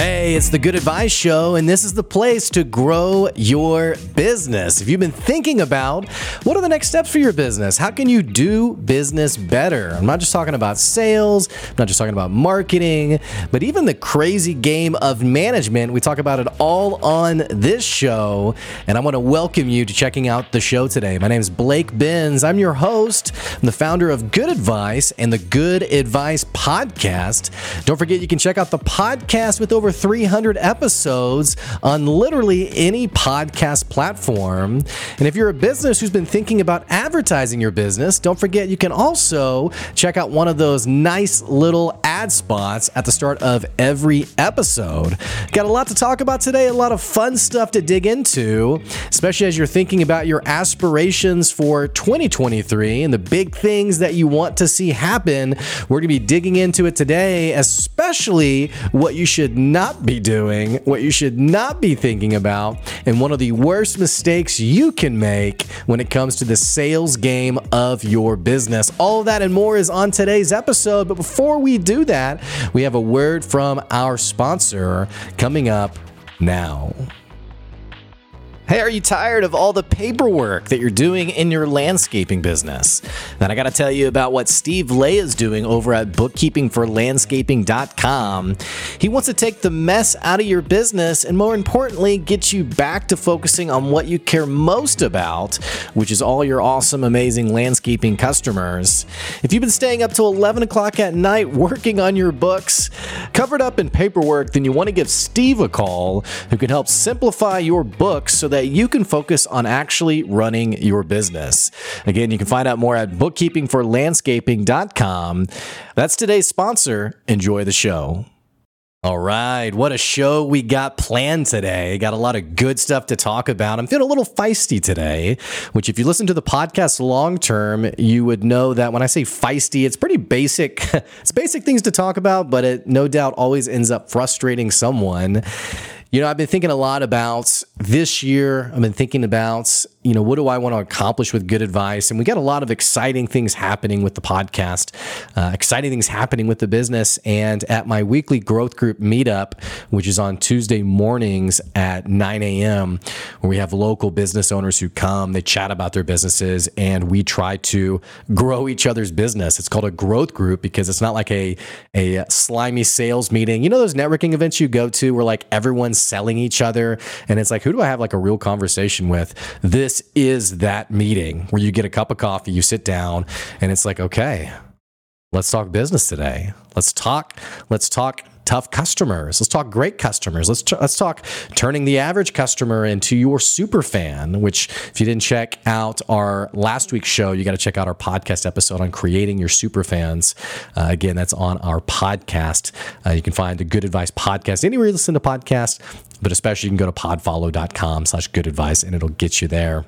Hey, it's the Good Advice Show, and this is the place to grow your business. If you've been thinking about what are the next steps for your business, how can you do business better? I'm not just talking about sales, I'm not just talking about marketing, but even the crazy game of management. We talk about it all on this show, and I want to welcome you to checking out the show today. My name is Blake Benz. I'm your host, I'm the founder of Good Advice and the Good Advice Podcast. Don't forget, you can check out the podcast with over 300 episodes on literally any podcast platform. And if you're a business who's been thinking about advertising your business, don't forget you can also check out one of those nice little ad spots at the start of every episode. Got a lot to talk about today, a lot of fun stuff to dig into, especially as you're thinking about your aspirations for 2023 and the big things that you want to see happen. We're going to be digging into it today, especially what you should not be doing, what you should not be thinking about, and one of the worst mistakes you can make when it comes to the sales game of your business. All of that and more is on today's episode. But before we do that, we have a word from our sponsor coming up now. Hey, are you tired of all the paperwork that you're doing in your landscaping business? Then I got to tell you about what Steve Lay is doing over at bookkeepingforlandscaping.com. He wants to take the mess out of your business and, more importantly, get you back to focusing on what you care most about, which is all your awesome, amazing landscaping customers. If you've been staying up till 11 o'clock at night working on your books, covered up in paperwork, then you want to give Steve a call who can help simplify your books so that you can focus on actually running your business. Again, you can find out more at bookkeepingforlandscaping.com. That's today's sponsor. Enjoy the show. All right, what a show we got planned today. Got a lot of good stuff to talk about. I'm feeling a little feisty today, which, if you listen to the podcast long term, you would know that when I say feisty, it's pretty basic. it's basic things to talk about, but it no doubt always ends up frustrating someone. You know, I've been thinking a lot about this year. I've been thinking about, you know, what do I want to accomplish with good advice? And we got a lot of exciting things happening with the podcast, uh, exciting things happening with the business. And at my weekly growth group meetup, which is on Tuesday mornings at 9 a.m., where we have local business owners who come, they chat about their businesses, and we try to grow each other's business. It's called a growth group because it's not like a, a slimy sales meeting. You know, those networking events you go to where like everyone's selling each other. And it's like, who do I have like a real conversation with? This is that meeting where you get a cup of coffee, you sit down, and it's like, okay, let's talk business today. Let's talk, let's talk tough customers. Let's talk great customers. Let's t- let's talk turning the average customer into your super fan. Which, if you didn't check out our last week's show, you got to check out our podcast episode on creating your super fans. Uh, again, that's on our podcast. Uh, you can find the Good Advice podcast anywhere you listen to podcasts, but especially you can go to podfollow.com/slash good advice and it'll get you there.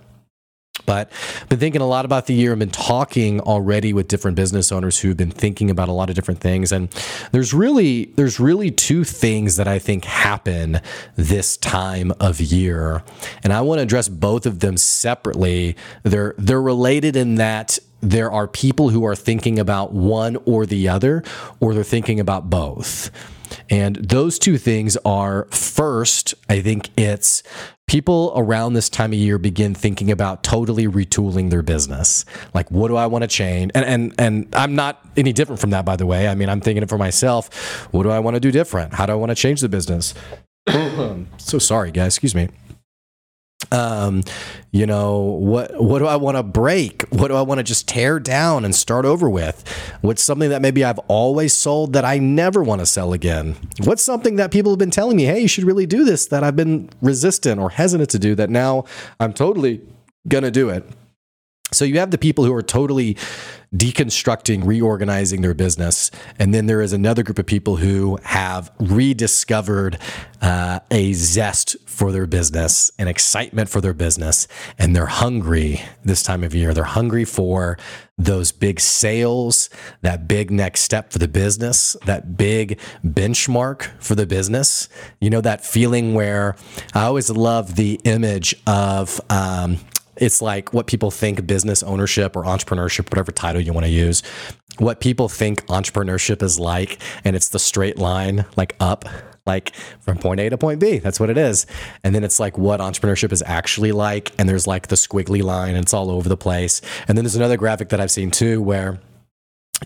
But I've been thinking a lot about the year. I've been talking already with different business owners who've been thinking about a lot of different things. And there's really there's really two things that I think happen this time of year. And I want to address both of them separately. They're they're related in that there are people who are thinking about one or the other, or they're thinking about both. And those two things are first, I think it's people around this time of year begin thinking about totally retooling their business. Like, what do I want to change? And and and I'm not any different from that, by the way. I mean, I'm thinking it for myself. What do I want to do different? How do I want to change the business? so sorry, guys. Excuse me um, you know what what do i want to break? What do i want to just tear down and start over with? What's something that maybe i've always sold that i never want to sell again? What's something that people have been telling me hey you should really do this that i've been resistant or hesitant to do that now i'm totally gonna do it so you have the people who are totally deconstructing, reorganizing their business. And then there is another group of people who have rediscovered uh, a zest for their business, an excitement for their business, and they're hungry this time of year. They're hungry for those big sales, that big next step for the business, that big benchmark for the business. You know, that feeling where I always love the image of, um, it's like what people think business ownership or entrepreneurship, whatever title you want to use, what people think entrepreneurship is like. And it's the straight line, like up, like from point A to point B. That's what it is. And then it's like what entrepreneurship is actually like. And there's like the squiggly line, and it's all over the place. And then there's another graphic that I've seen too where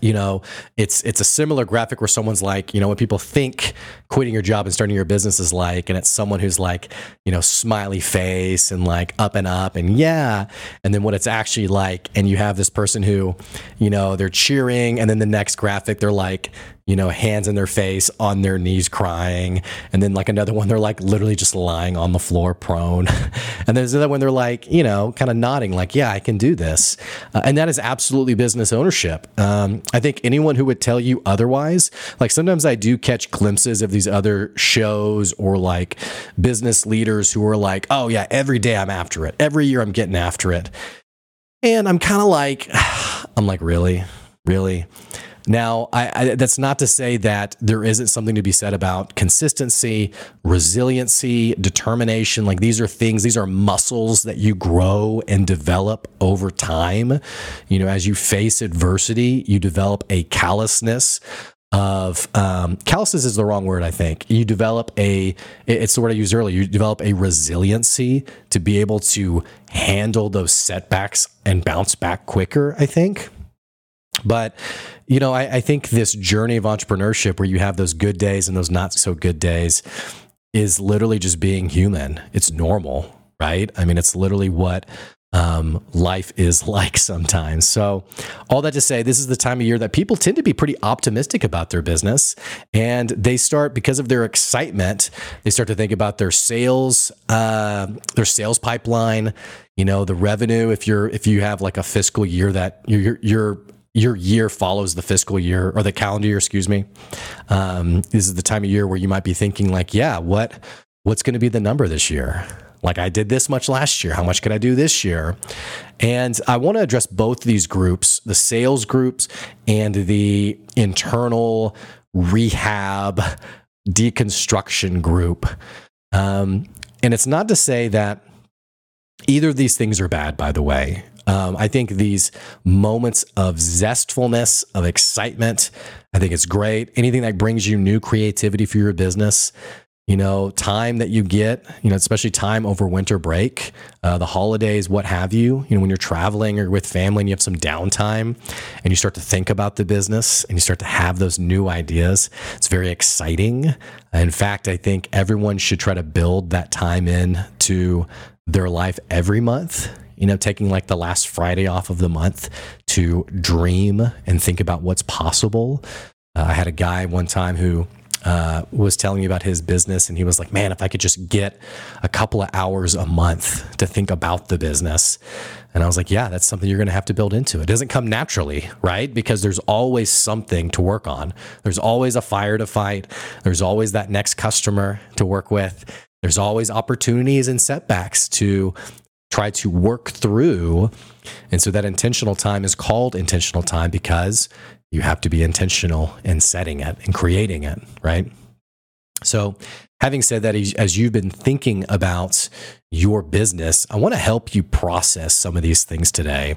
you know it's it's a similar graphic where someone's like you know what people think quitting your job and starting your business is like and it's someone who's like you know smiley face and like up and up and yeah. And then what it's actually like and you have this person who you know they're cheering and then the next graphic they're like you know, hands in their face, on their knees crying. And then like another one, they're like literally just lying on the floor prone. and there's another one, they're like, you know, kind of nodding, like, yeah, I can do this. Uh, and that is absolutely business ownership. Um, I think anyone who would tell you otherwise, like sometimes I do catch glimpses of these other shows or like business leaders who are like, oh yeah, every day I'm after it. Every year I'm getting after it. And I'm kind of like, I'm like, really? Really? Now, I, I, that's not to say that there isn't something to be said about consistency, resiliency, determination. Like these are things, these are muscles that you grow and develop over time. You know, as you face adversity, you develop a callousness of um, is the wrong word i think you develop a it's the word i used earlier you develop a resiliency to be able to handle those setbacks and bounce back quicker i think but you know, I, I think this journey of entrepreneurship where you have those good days and those not so good days is literally just being human. It's normal, right? I mean, it's literally what um, life is like sometimes. So, all that to say, this is the time of year that people tend to be pretty optimistic about their business, and they start because of their excitement. They start to think about their sales, uh, their sales pipeline. You know, the revenue. If you're if you have like a fiscal year that you're you're your year follows the fiscal year or the calendar year, excuse me. Um, this is the time of year where you might be thinking like, yeah, what what's going to be the number this year? Like I did this much last year. How much can I do this year? And I want to address both these groups, the sales groups and the internal rehab deconstruction group. Um, and it's not to say that either of these things are bad, by the way. Um, I think these moments of zestfulness, of excitement, I think it's great. Anything that brings you new creativity for your business, you know, time that you get, you know, especially time over winter break, uh, the holidays, what have you, you know, when you're traveling or with family and you have some downtime and you start to think about the business and you start to have those new ideas, it's very exciting. In fact, I think everyone should try to build that time in to their life every month you know, taking like the last Friday off of the month to dream and think about what's possible. Uh, I had a guy one time who uh, was telling me about his business, and he was like, "Man, if I could just get a couple of hours a month to think about the business." And I was like, "Yeah, that's something you're going to have to build into. It doesn't come naturally, right? Because there's always something to work on. There's always a fire to fight. There's always that next customer to work with." There's always opportunities and setbacks to try to work through. And so that intentional time is called intentional time because you have to be intentional in setting it and creating it, right? So, having said that, as you've been thinking about your business, I want to help you process some of these things today.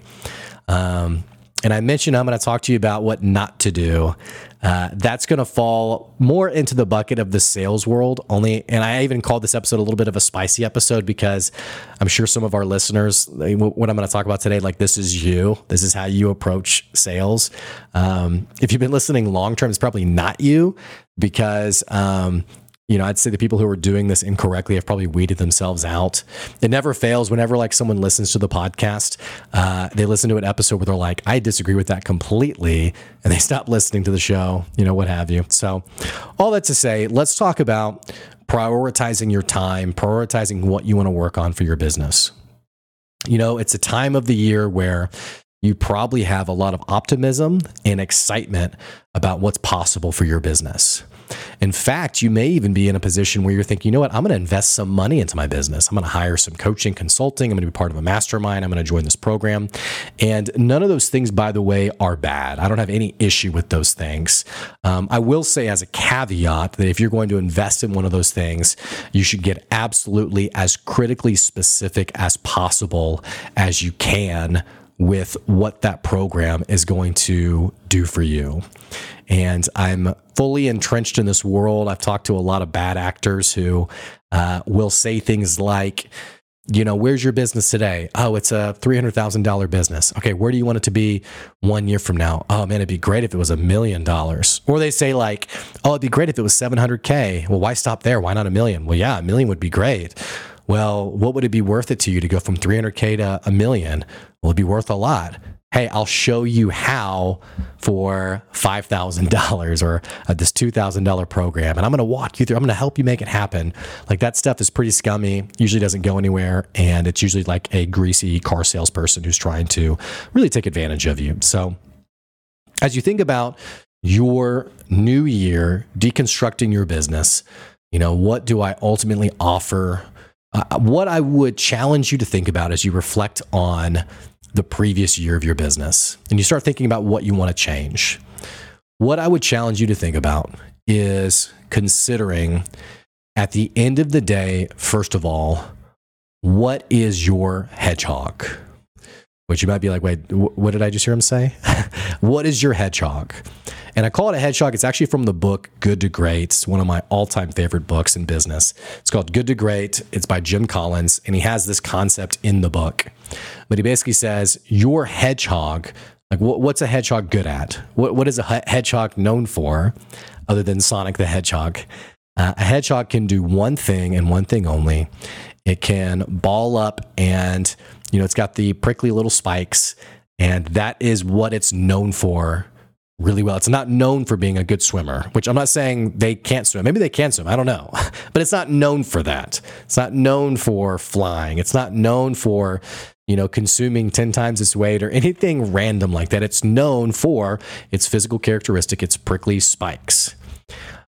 Um, and I mentioned I'm going to talk to you about what not to do. Uh, that's going to fall more into the bucket of the sales world only. And I even called this episode a little bit of a spicy episode because I'm sure some of our listeners, what I'm going to talk about today, like this is you. This is how you approach sales. Um, if you've been listening long term, it's probably not you because um, you know, I'd say the people who are doing this incorrectly have probably weeded themselves out. It never fails. Whenever like someone listens to the podcast, uh, they listen to an episode where they're like, "I disagree with that completely," and they stop listening to the show. You know, what have you. So, all that to say, let's talk about prioritizing your time, prioritizing what you want to work on for your business. You know, it's a time of the year where you probably have a lot of optimism and excitement about what's possible for your business. In fact, you may even be in a position where you're thinking, you know what, I'm going to invest some money into my business. I'm going to hire some coaching, consulting. I'm going to be part of a mastermind. I'm going to join this program. And none of those things, by the way, are bad. I don't have any issue with those things. Um, I will say, as a caveat, that if you're going to invest in one of those things, you should get absolutely as critically specific as possible as you can with what that program is going to do for you. And I'm fully entrenched in this world. I've talked to a lot of bad actors who uh, will say things like, you know, where's your business today? Oh, it's a $300,000 business. Okay, where do you want it to be one year from now? Oh, man, it'd be great if it was a million dollars. Or they say, like, oh, it'd be great if it was 700K. Well, why stop there? Why not a million? Well, yeah, a million would be great. Well, what would it be worth it to you to go from 300K to a million? Well, it'd be worth a lot hey, I'll show you how for $5,000 or uh, this $2,000 program. And I'm going to walk you through, I'm going to help you make it happen. Like that stuff is pretty scummy, usually doesn't go anywhere. And it's usually like a greasy car salesperson who's trying to really take advantage of you. So as you think about your new year, deconstructing your business, you know, what do I ultimately offer? Uh, what I would challenge you to think about as you reflect on the previous year of your business and you start thinking about what you want to change, what I would challenge you to think about is considering at the end of the day, first of all, what is your hedgehog? Which you might be like, wait, what did I just hear him say? what is your hedgehog? And I call it a hedgehog. It's actually from the book Good to Great. It's one of my all time favorite books in business. It's called Good to Great. It's by Jim Collins, and he has this concept in the book. But he basically says, Your hedgehog, like what's a hedgehog good at? What, what is a hedgehog known for other than Sonic the Hedgehog? Uh, a hedgehog can do one thing and one thing only. It can ball up and, you know, it's got the prickly little spikes, and that is what it's known for really well. It's not known for being a good swimmer, which I'm not saying they can't swim. Maybe they can swim. I don't know. But it's not known for that. It's not known for flying. It's not known for, you know, consuming 10 times its weight or anything random like that. It's known for its physical characteristic, its prickly spikes.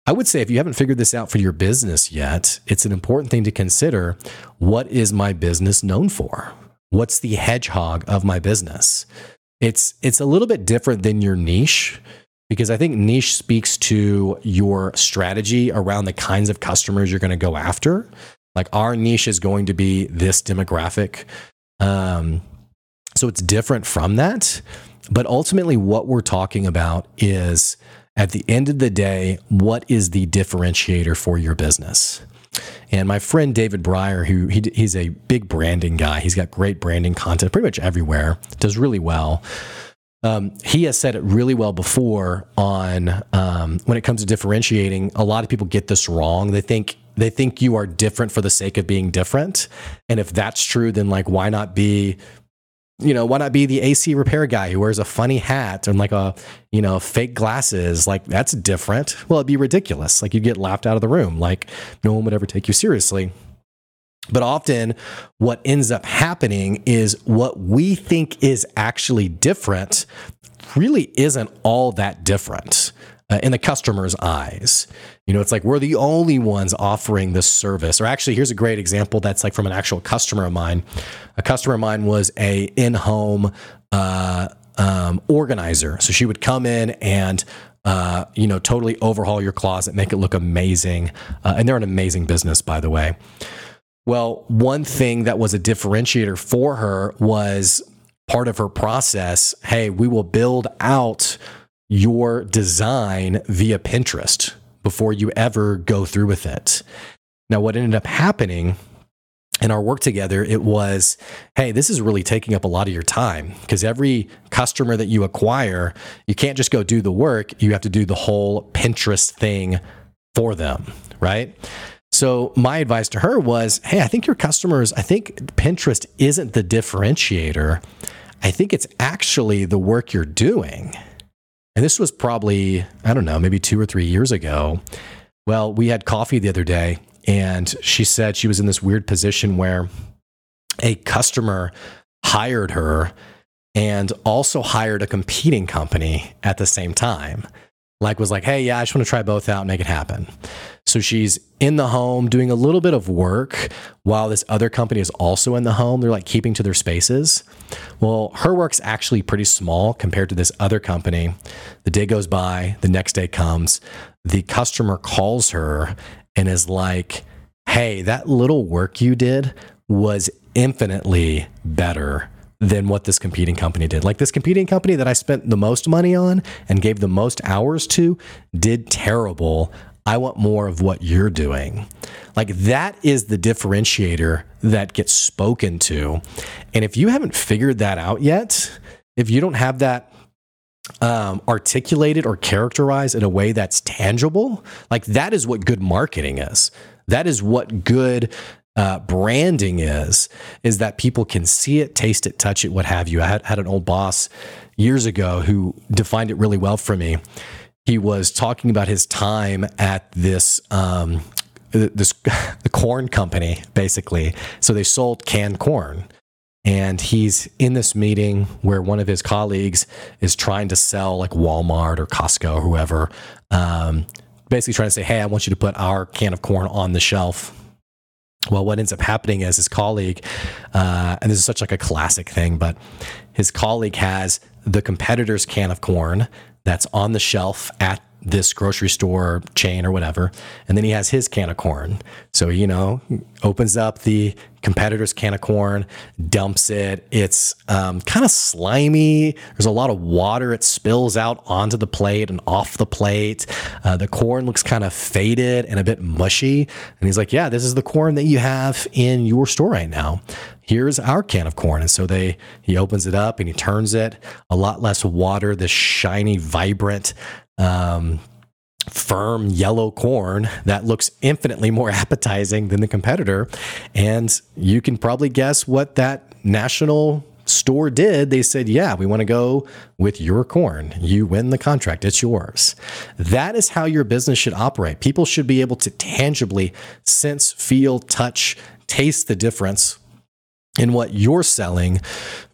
I would say if you haven't figured this out for your business yet, it's an important thing to consider what is my business known for? What's the hedgehog of my business? It's it's a little bit different than your niche because I think niche speaks to your strategy around the kinds of customers you're going to go after. Like our niche is going to be this demographic. Um, so it's different from that. But ultimately, what we're talking about is at the end of the day, what is the differentiator for your business? And my friend David Brier, who he, he's a big branding guy, he's got great branding content pretty much everywhere, does really well. Um, he has said it really well before on um, when it comes to differentiating. A lot of people get this wrong. They think they think you are different for the sake of being different, and if that's true, then like why not be you know, why not be the AC repair guy who wears a funny hat and like a, you know, fake glasses? Like that's different. Well, it'd be ridiculous. Like you'd get laughed out of the room. Like no one would ever take you seriously. But often what ends up happening is what we think is actually different really isn't all that different uh, in the customer's eyes. You know, it's like we're the only ones offering this service. Or actually, here's a great example that's like from an actual customer of mine. A customer of mine was a in-home uh, um, organizer, so she would come in and uh, you know, totally overhaul your closet, make it look amazing. Uh, and they're an amazing business, by the way. Well, one thing that was a differentiator for her was part of her process. Hey, we will build out your design via Pinterest before you ever go through with it. Now, what ended up happening in our work together, it was, hey, this is really taking up a lot of your time because every customer that you acquire, you can't just go do the work. You have to do the whole Pinterest thing for them, right? So my advice to her was, hey, I think your customers, I think Pinterest isn't the differentiator. I think it's actually the work you're doing. And this was probably, I don't know, maybe two or three years ago. Well, we had coffee the other day, and she said she was in this weird position where a customer hired her and also hired a competing company at the same time. Like, was like, hey, yeah, I just want to try both out and make it happen. So she's in the home doing a little bit of work while this other company is also in the home. They're like keeping to their spaces. Well, her work's actually pretty small compared to this other company. The day goes by, the next day comes, the customer calls her and is like, Hey, that little work you did was infinitely better than what this competing company did. Like this competing company that I spent the most money on and gave the most hours to did terrible. I want more of what you're doing. Like that is the differentiator that gets spoken to. And if you haven't figured that out yet, if you don't have that um, articulated or characterized in a way that's tangible, like that is what good marketing is. That is what good uh, branding is, is that people can see it, taste it, touch it, what have you. I had, had an old boss years ago who defined it really well for me. He was talking about his time at this um, this the corn company, basically. So they sold canned corn. And he's in this meeting where one of his colleagues is trying to sell like Walmart or Costco or whoever, um, basically trying to say, Hey, I want you to put our can of corn on the shelf. Well, what ends up happening is his colleague, uh, and this is such like a classic thing, but his colleague has the competitor's can of corn that's on the shelf at this grocery store chain or whatever. And then he has his can of corn. So, you know, opens up the competitor's can of corn, dumps it. It's um, kind of slimy. There's a lot of water. It spills out onto the plate and off the plate. Uh, the corn looks kind of faded and a bit mushy. And he's like, Yeah, this is the corn that you have in your store right now here's our can of corn. And so they he opens it up and he turns it, a lot less water, this shiny, vibrant, um, firm yellow corn that looks infinitely more appetizing than the competitor. And you can probably guess what that national store did. They said, Yeah, we want to go with your corn. You win the contract, it's yours. That is how your business should operate. People should be able to tangibly sense, feel, touch, taste the difference in what you're selling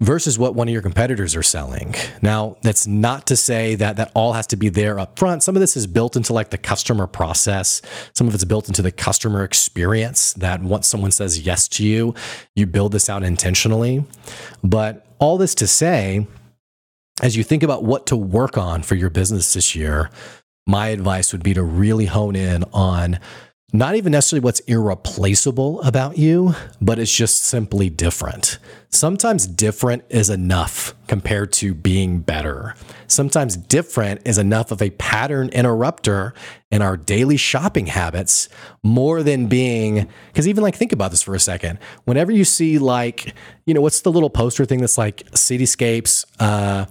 versus what one of your competitors are selling. Now, that's not to say that that all has to be there up front. Some of this is built into like the customer process. Some of it's built into the customer experience that once someone says yes to you, you build this out intentionally. But all this to say, as you think about what to work on for your business this year, my advice would be to really hone in on not even necessarily what's irreplaceable about you, but it's just simply different. Sometimes different is enough compared to being better. Sometimes different is enough of a pattern interrupter in our daily shopping habits more than being, because even like, think about this for a second. Whenever you see, like, you know, what's the little poster thing that's like cityscapes, uh,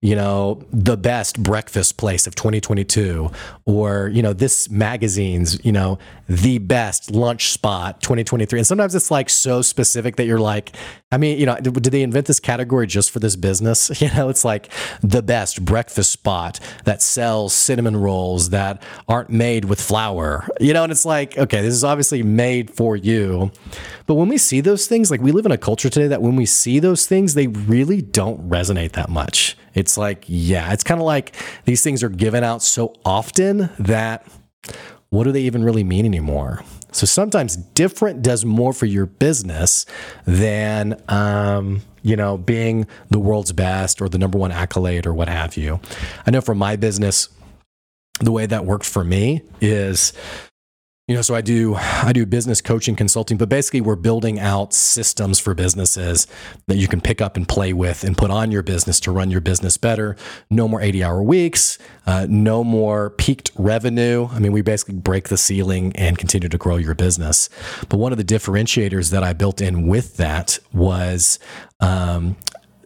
you know, the best breakfast place of 2022, or, you know, this magazine's, you know, the best lunch spot 2023. And sometimes it's like so specific that you're like, I mean, you know, did, did they invent this category just for this business? You know, it's like the best breakfast spot that sells cinnamon rolls that aren't made with flour, you know, and it's like, okay, this is obviously made for you. But when we see those things, like we live in a culture today that when we see those things, they really don't resonate that much. It's like, yeah, it's kind of like these things are given out so often that what do they even really mean anymore? So sometimes different does more for your business than, um, you know, being the world's best or the number one accolade or what have you. I know for my business, the way that worked for me is you know so i do i do business coaching consulting but basically we're building out systems for businesses that you can pick up and play with and put on your business to run your business better. No more 80 hour weeks uh, no more peaked revenue. I mean we basically break the ceiling and continue to grow your business. But one of the differentiators that i built in with that was um,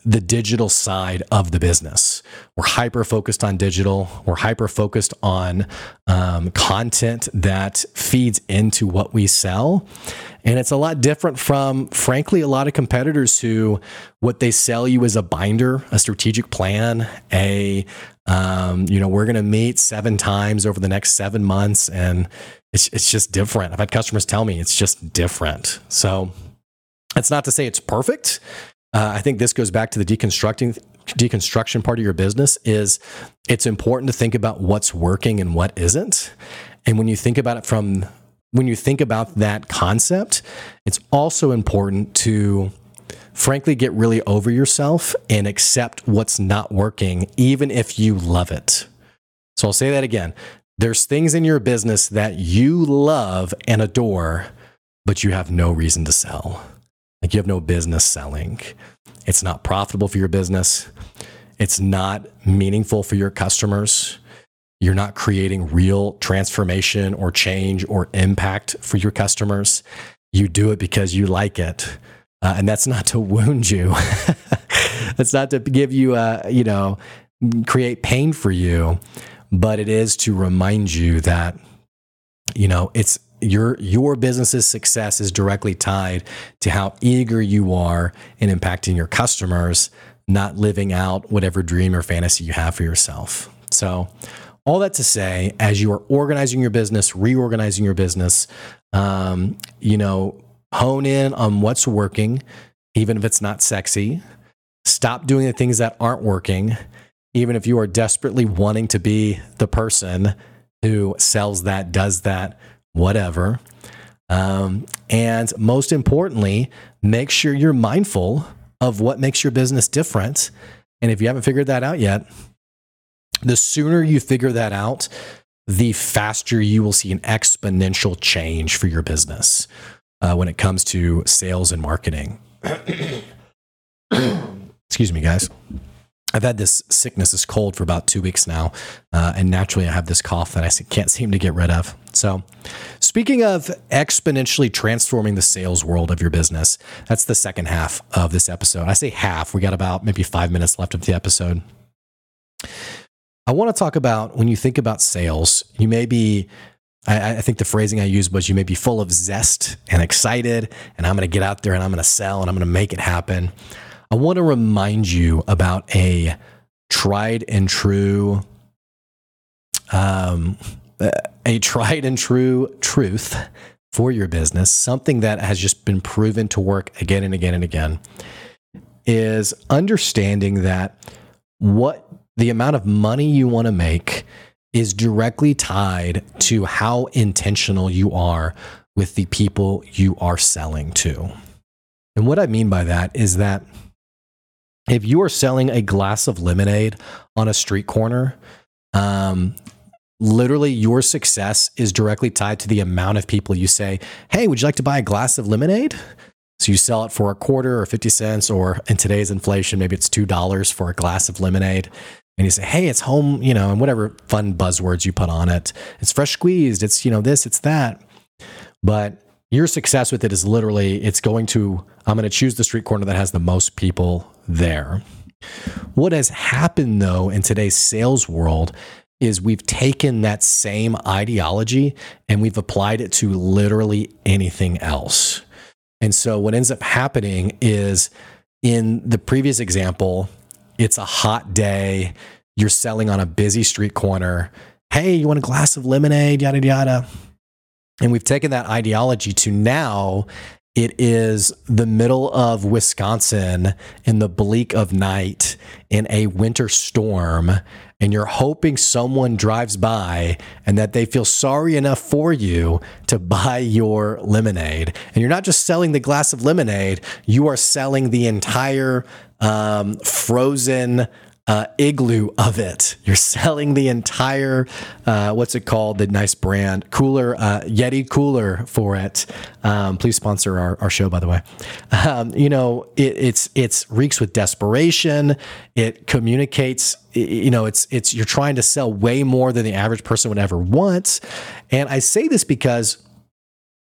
the digital side of the business. We're hyper focused on digital. We're hyper focused on um, content that feeds into what we sell. And it's a lot different from, frankly, a lot of competitors who what they sell you is a binder, a strategic plan, a, um, you know, we're going to meet seven times over the next seven months. And it's, it's just different. I've had customers tell me it's just different. So, that's not to say it's perfect. Uh, I think this goes back to the deconstructing deconstruction part of your business is it's important to think about what's working and what isn't. And when you think about it from when you think about that concept, it's also important to frankly get really over yourself and accept what's not working even if you love it. So I'll say that again. There's things in your business that you love and adore, but you have no reason to sell. Like you have no business selling. It's not profitable for your business. It's not meaningful for your customers. You're not creating real transformation or change or impact for your customers. You do it because you like it. Uh, and that's not to wound you. that's not to give you, a, you know, create pain for you, but it is to remind you that, you know, it's your your business's success is directly tied to how eager you are in impacting your customers, not living out whatever dream or fantasy you have for yourself. So, all that to say, as you are organizing your business, reorganizing your business, um, you know, hone in on what's working, even if it's not sexy. Stop doing the things that aren't working, even if you are desperately wanting to be the person who sells that, does that, whatever. Um, and most importantly, make sure you're mindful of what makes your business different. And if you haven't figured that out yet, the sooner you figure that out, the faster you will see an exponential change for your business uh, when it comes to sales and marketing. Excuse me, guys. I've had this sickness, this cold for about two weeks now. Uh, and naturally, I have this cough that I can't seem to get rid of. So, speaking of exponentially transforming the sales world of your business, that's the second half of this episode. I say half, we got about maybe five minutes left of the episode. I want to talk about when you think about sales, you may be I, I, think the phrasing I used was you may be full of zest and excited, and I'm going to get out there and I'm going to sell and I'm going to make it happen. I want to remind you about a tried and true, um, a tried and true truth for your business, something that has just been proven to work again and again and again, is understanding that what the amount of money you want to make is directly tied to how intentional you are with the people you are selling to. And what I mean by that is that if you are selling a glass of lemonade on a street corner, um, literally your success is directly tied to the amount of people you say, Hey, would you like to buy a glass of lemonade? So you sell it for a quarter or 50 cents, or in today's inflation, maybe it's $2 for a glass of lemonade. And you say, Hey, it's home, you know, and whatever fun buzzwords you put on it. It's fresh squeezed. It's, you know, this, it's that. But your success with it is literally, it's going to, I'm going to choose the street corner that has the most people there. What has happened though in today's sales world is we've taken that same ideology and we've applied it to literally anything else. And so what ends up happening is in the previous example, it's a hot day, you're selling on a busy street corner. Hey, you want a glass of lemonade? Yada, yada. And we've taken that ideology to now it is the middle of Wisconsin in the bleak of night in a winter storm, and you're hoping someone drives by and that they feel sorry enough for you to buy your lemonade. And you're not just selling the glass of lemonade, you are selling the entire um, frozen uh, igloo of it. You're selling the entire, uh, what's it called? The nice brand cooler, uh, Yeti cooler for it. Um, please sponsor our, our show, by the way. Um, you know, it, it's it's reeks with desperation. It communicates. You know, it's it's you're trying to sell way more than the average person would ever want. And I say this because.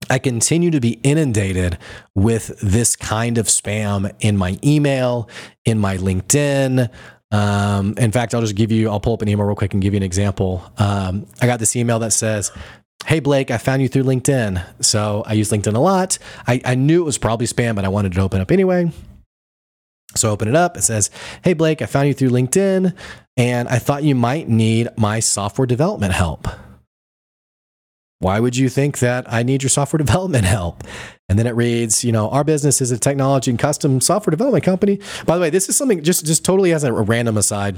I continue to be inundated with this kind of spam in my email, in my LinkedIn, um, in fact, I'll just give you, I'll pull up an email real quick and give you an example. Um, I got this email that says, Hey, Blake, I found you through LinkedIn. So I use LinkedIn a lot. I, I knew it was probably spam, but I wanted to open up anyway. So I open it up. It says, Hey, Blake, I found you through LinkedIn and I thought you might need my software development help. Why would you think that I need your software development help? And then it reads, you know, our business is a technology and custom software development company. By the way, this is something just just totally as a random aside.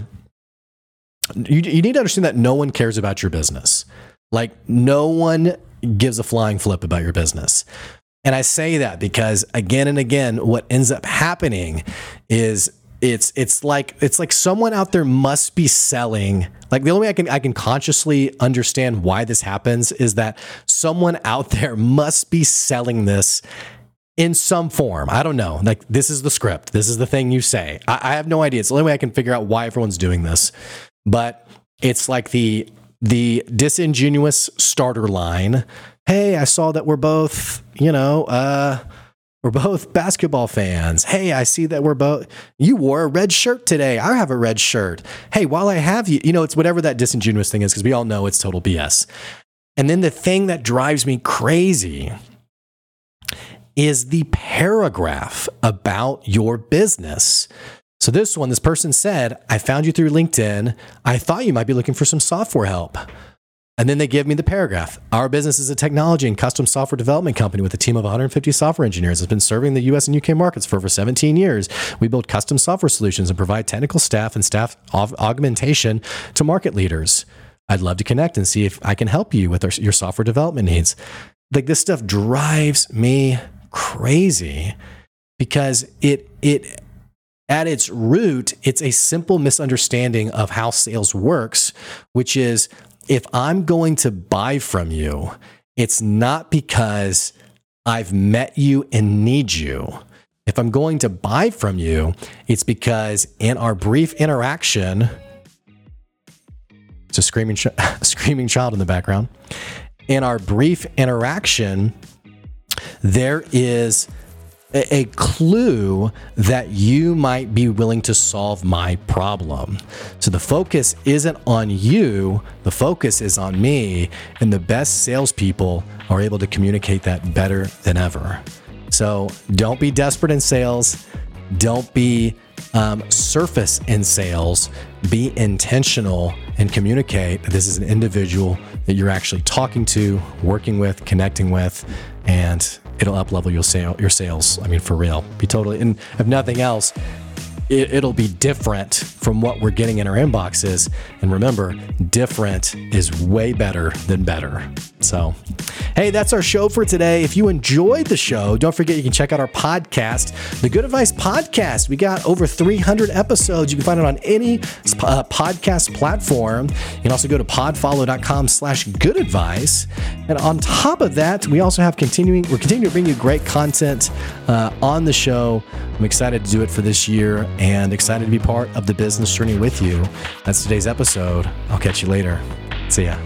You, you need to understand that no one cares about your business. Like no one gives a flying flip about your business. And I say that because again and again, what ends up happening is it's it's like it's like someone out there must be selling like the only way I can I can consciously understand why this happens is that someone out there must be selling this in some form. I don't know. Like this is the script. This is the thing you say. I, I have no idea. It's the only way I can figure out why everyone's doing this. But it's like the the disingenuous starter line. Hey, I saw that we're both, you know, uh, we're both basketball fans. Hey, I see that we're both, you wore a red shirt today. I have a red shirt. Hey, while I have you, you know, it's whatever that disingenuous thing is, because we all know it's total BS. And then the thing that drives me crazy is the paragraph about your business. So, this one, this person said, I found you through LinkedIn. I thought you might be looking for some software help. And then they give me the paragraph. Our business is a technology and custom software development company with a team of 150 software engineers. that's been serving the US and UK markets for over 17 years. We build custom software solutions and provide technical staff and staff augmentation to market leaders. I'd love to connect and see if I can help you with our, your software development needs. Like this stuff drives me crazy because it it at its root it's a simple misunderstanding of how sales works which is if i'm going to buy from you it's not because i've met you and need you. If i'm going to buy from you it's because in our brief interaction it's a screaming screaming child in the background. In our brief interaction there is a clue that you might be willing to solve my problem. So the focus isn't on you, the focus is on me, and the best salespeople are able to communicate that better than ever. So don't be desperate in sales, don't be um, surface in sales, be intentional and communicate. that This is an individual that you're actually talking to, working with, connecting with, and it'll up level your sale your sales. I mean, for real, be totally. And if nothing else, it, will be different from what we're getting in our inboxes. And remember, different is way better than better. So, hey, that's our show for today. If you enjoyed the show, don't forget you can check out our podcast, the Good Advice Podcast. We got over 300 episodes. You can find it on any uh, podcast platform. You can also go to podfollow.com slash good advice. And on top of that, we also have continuing, we're continuing to bring you great content uh, on the show. I'm excited to do it for this year and excited to be part of the business journey with you. That's today's episode. I'll catch you later. See ya.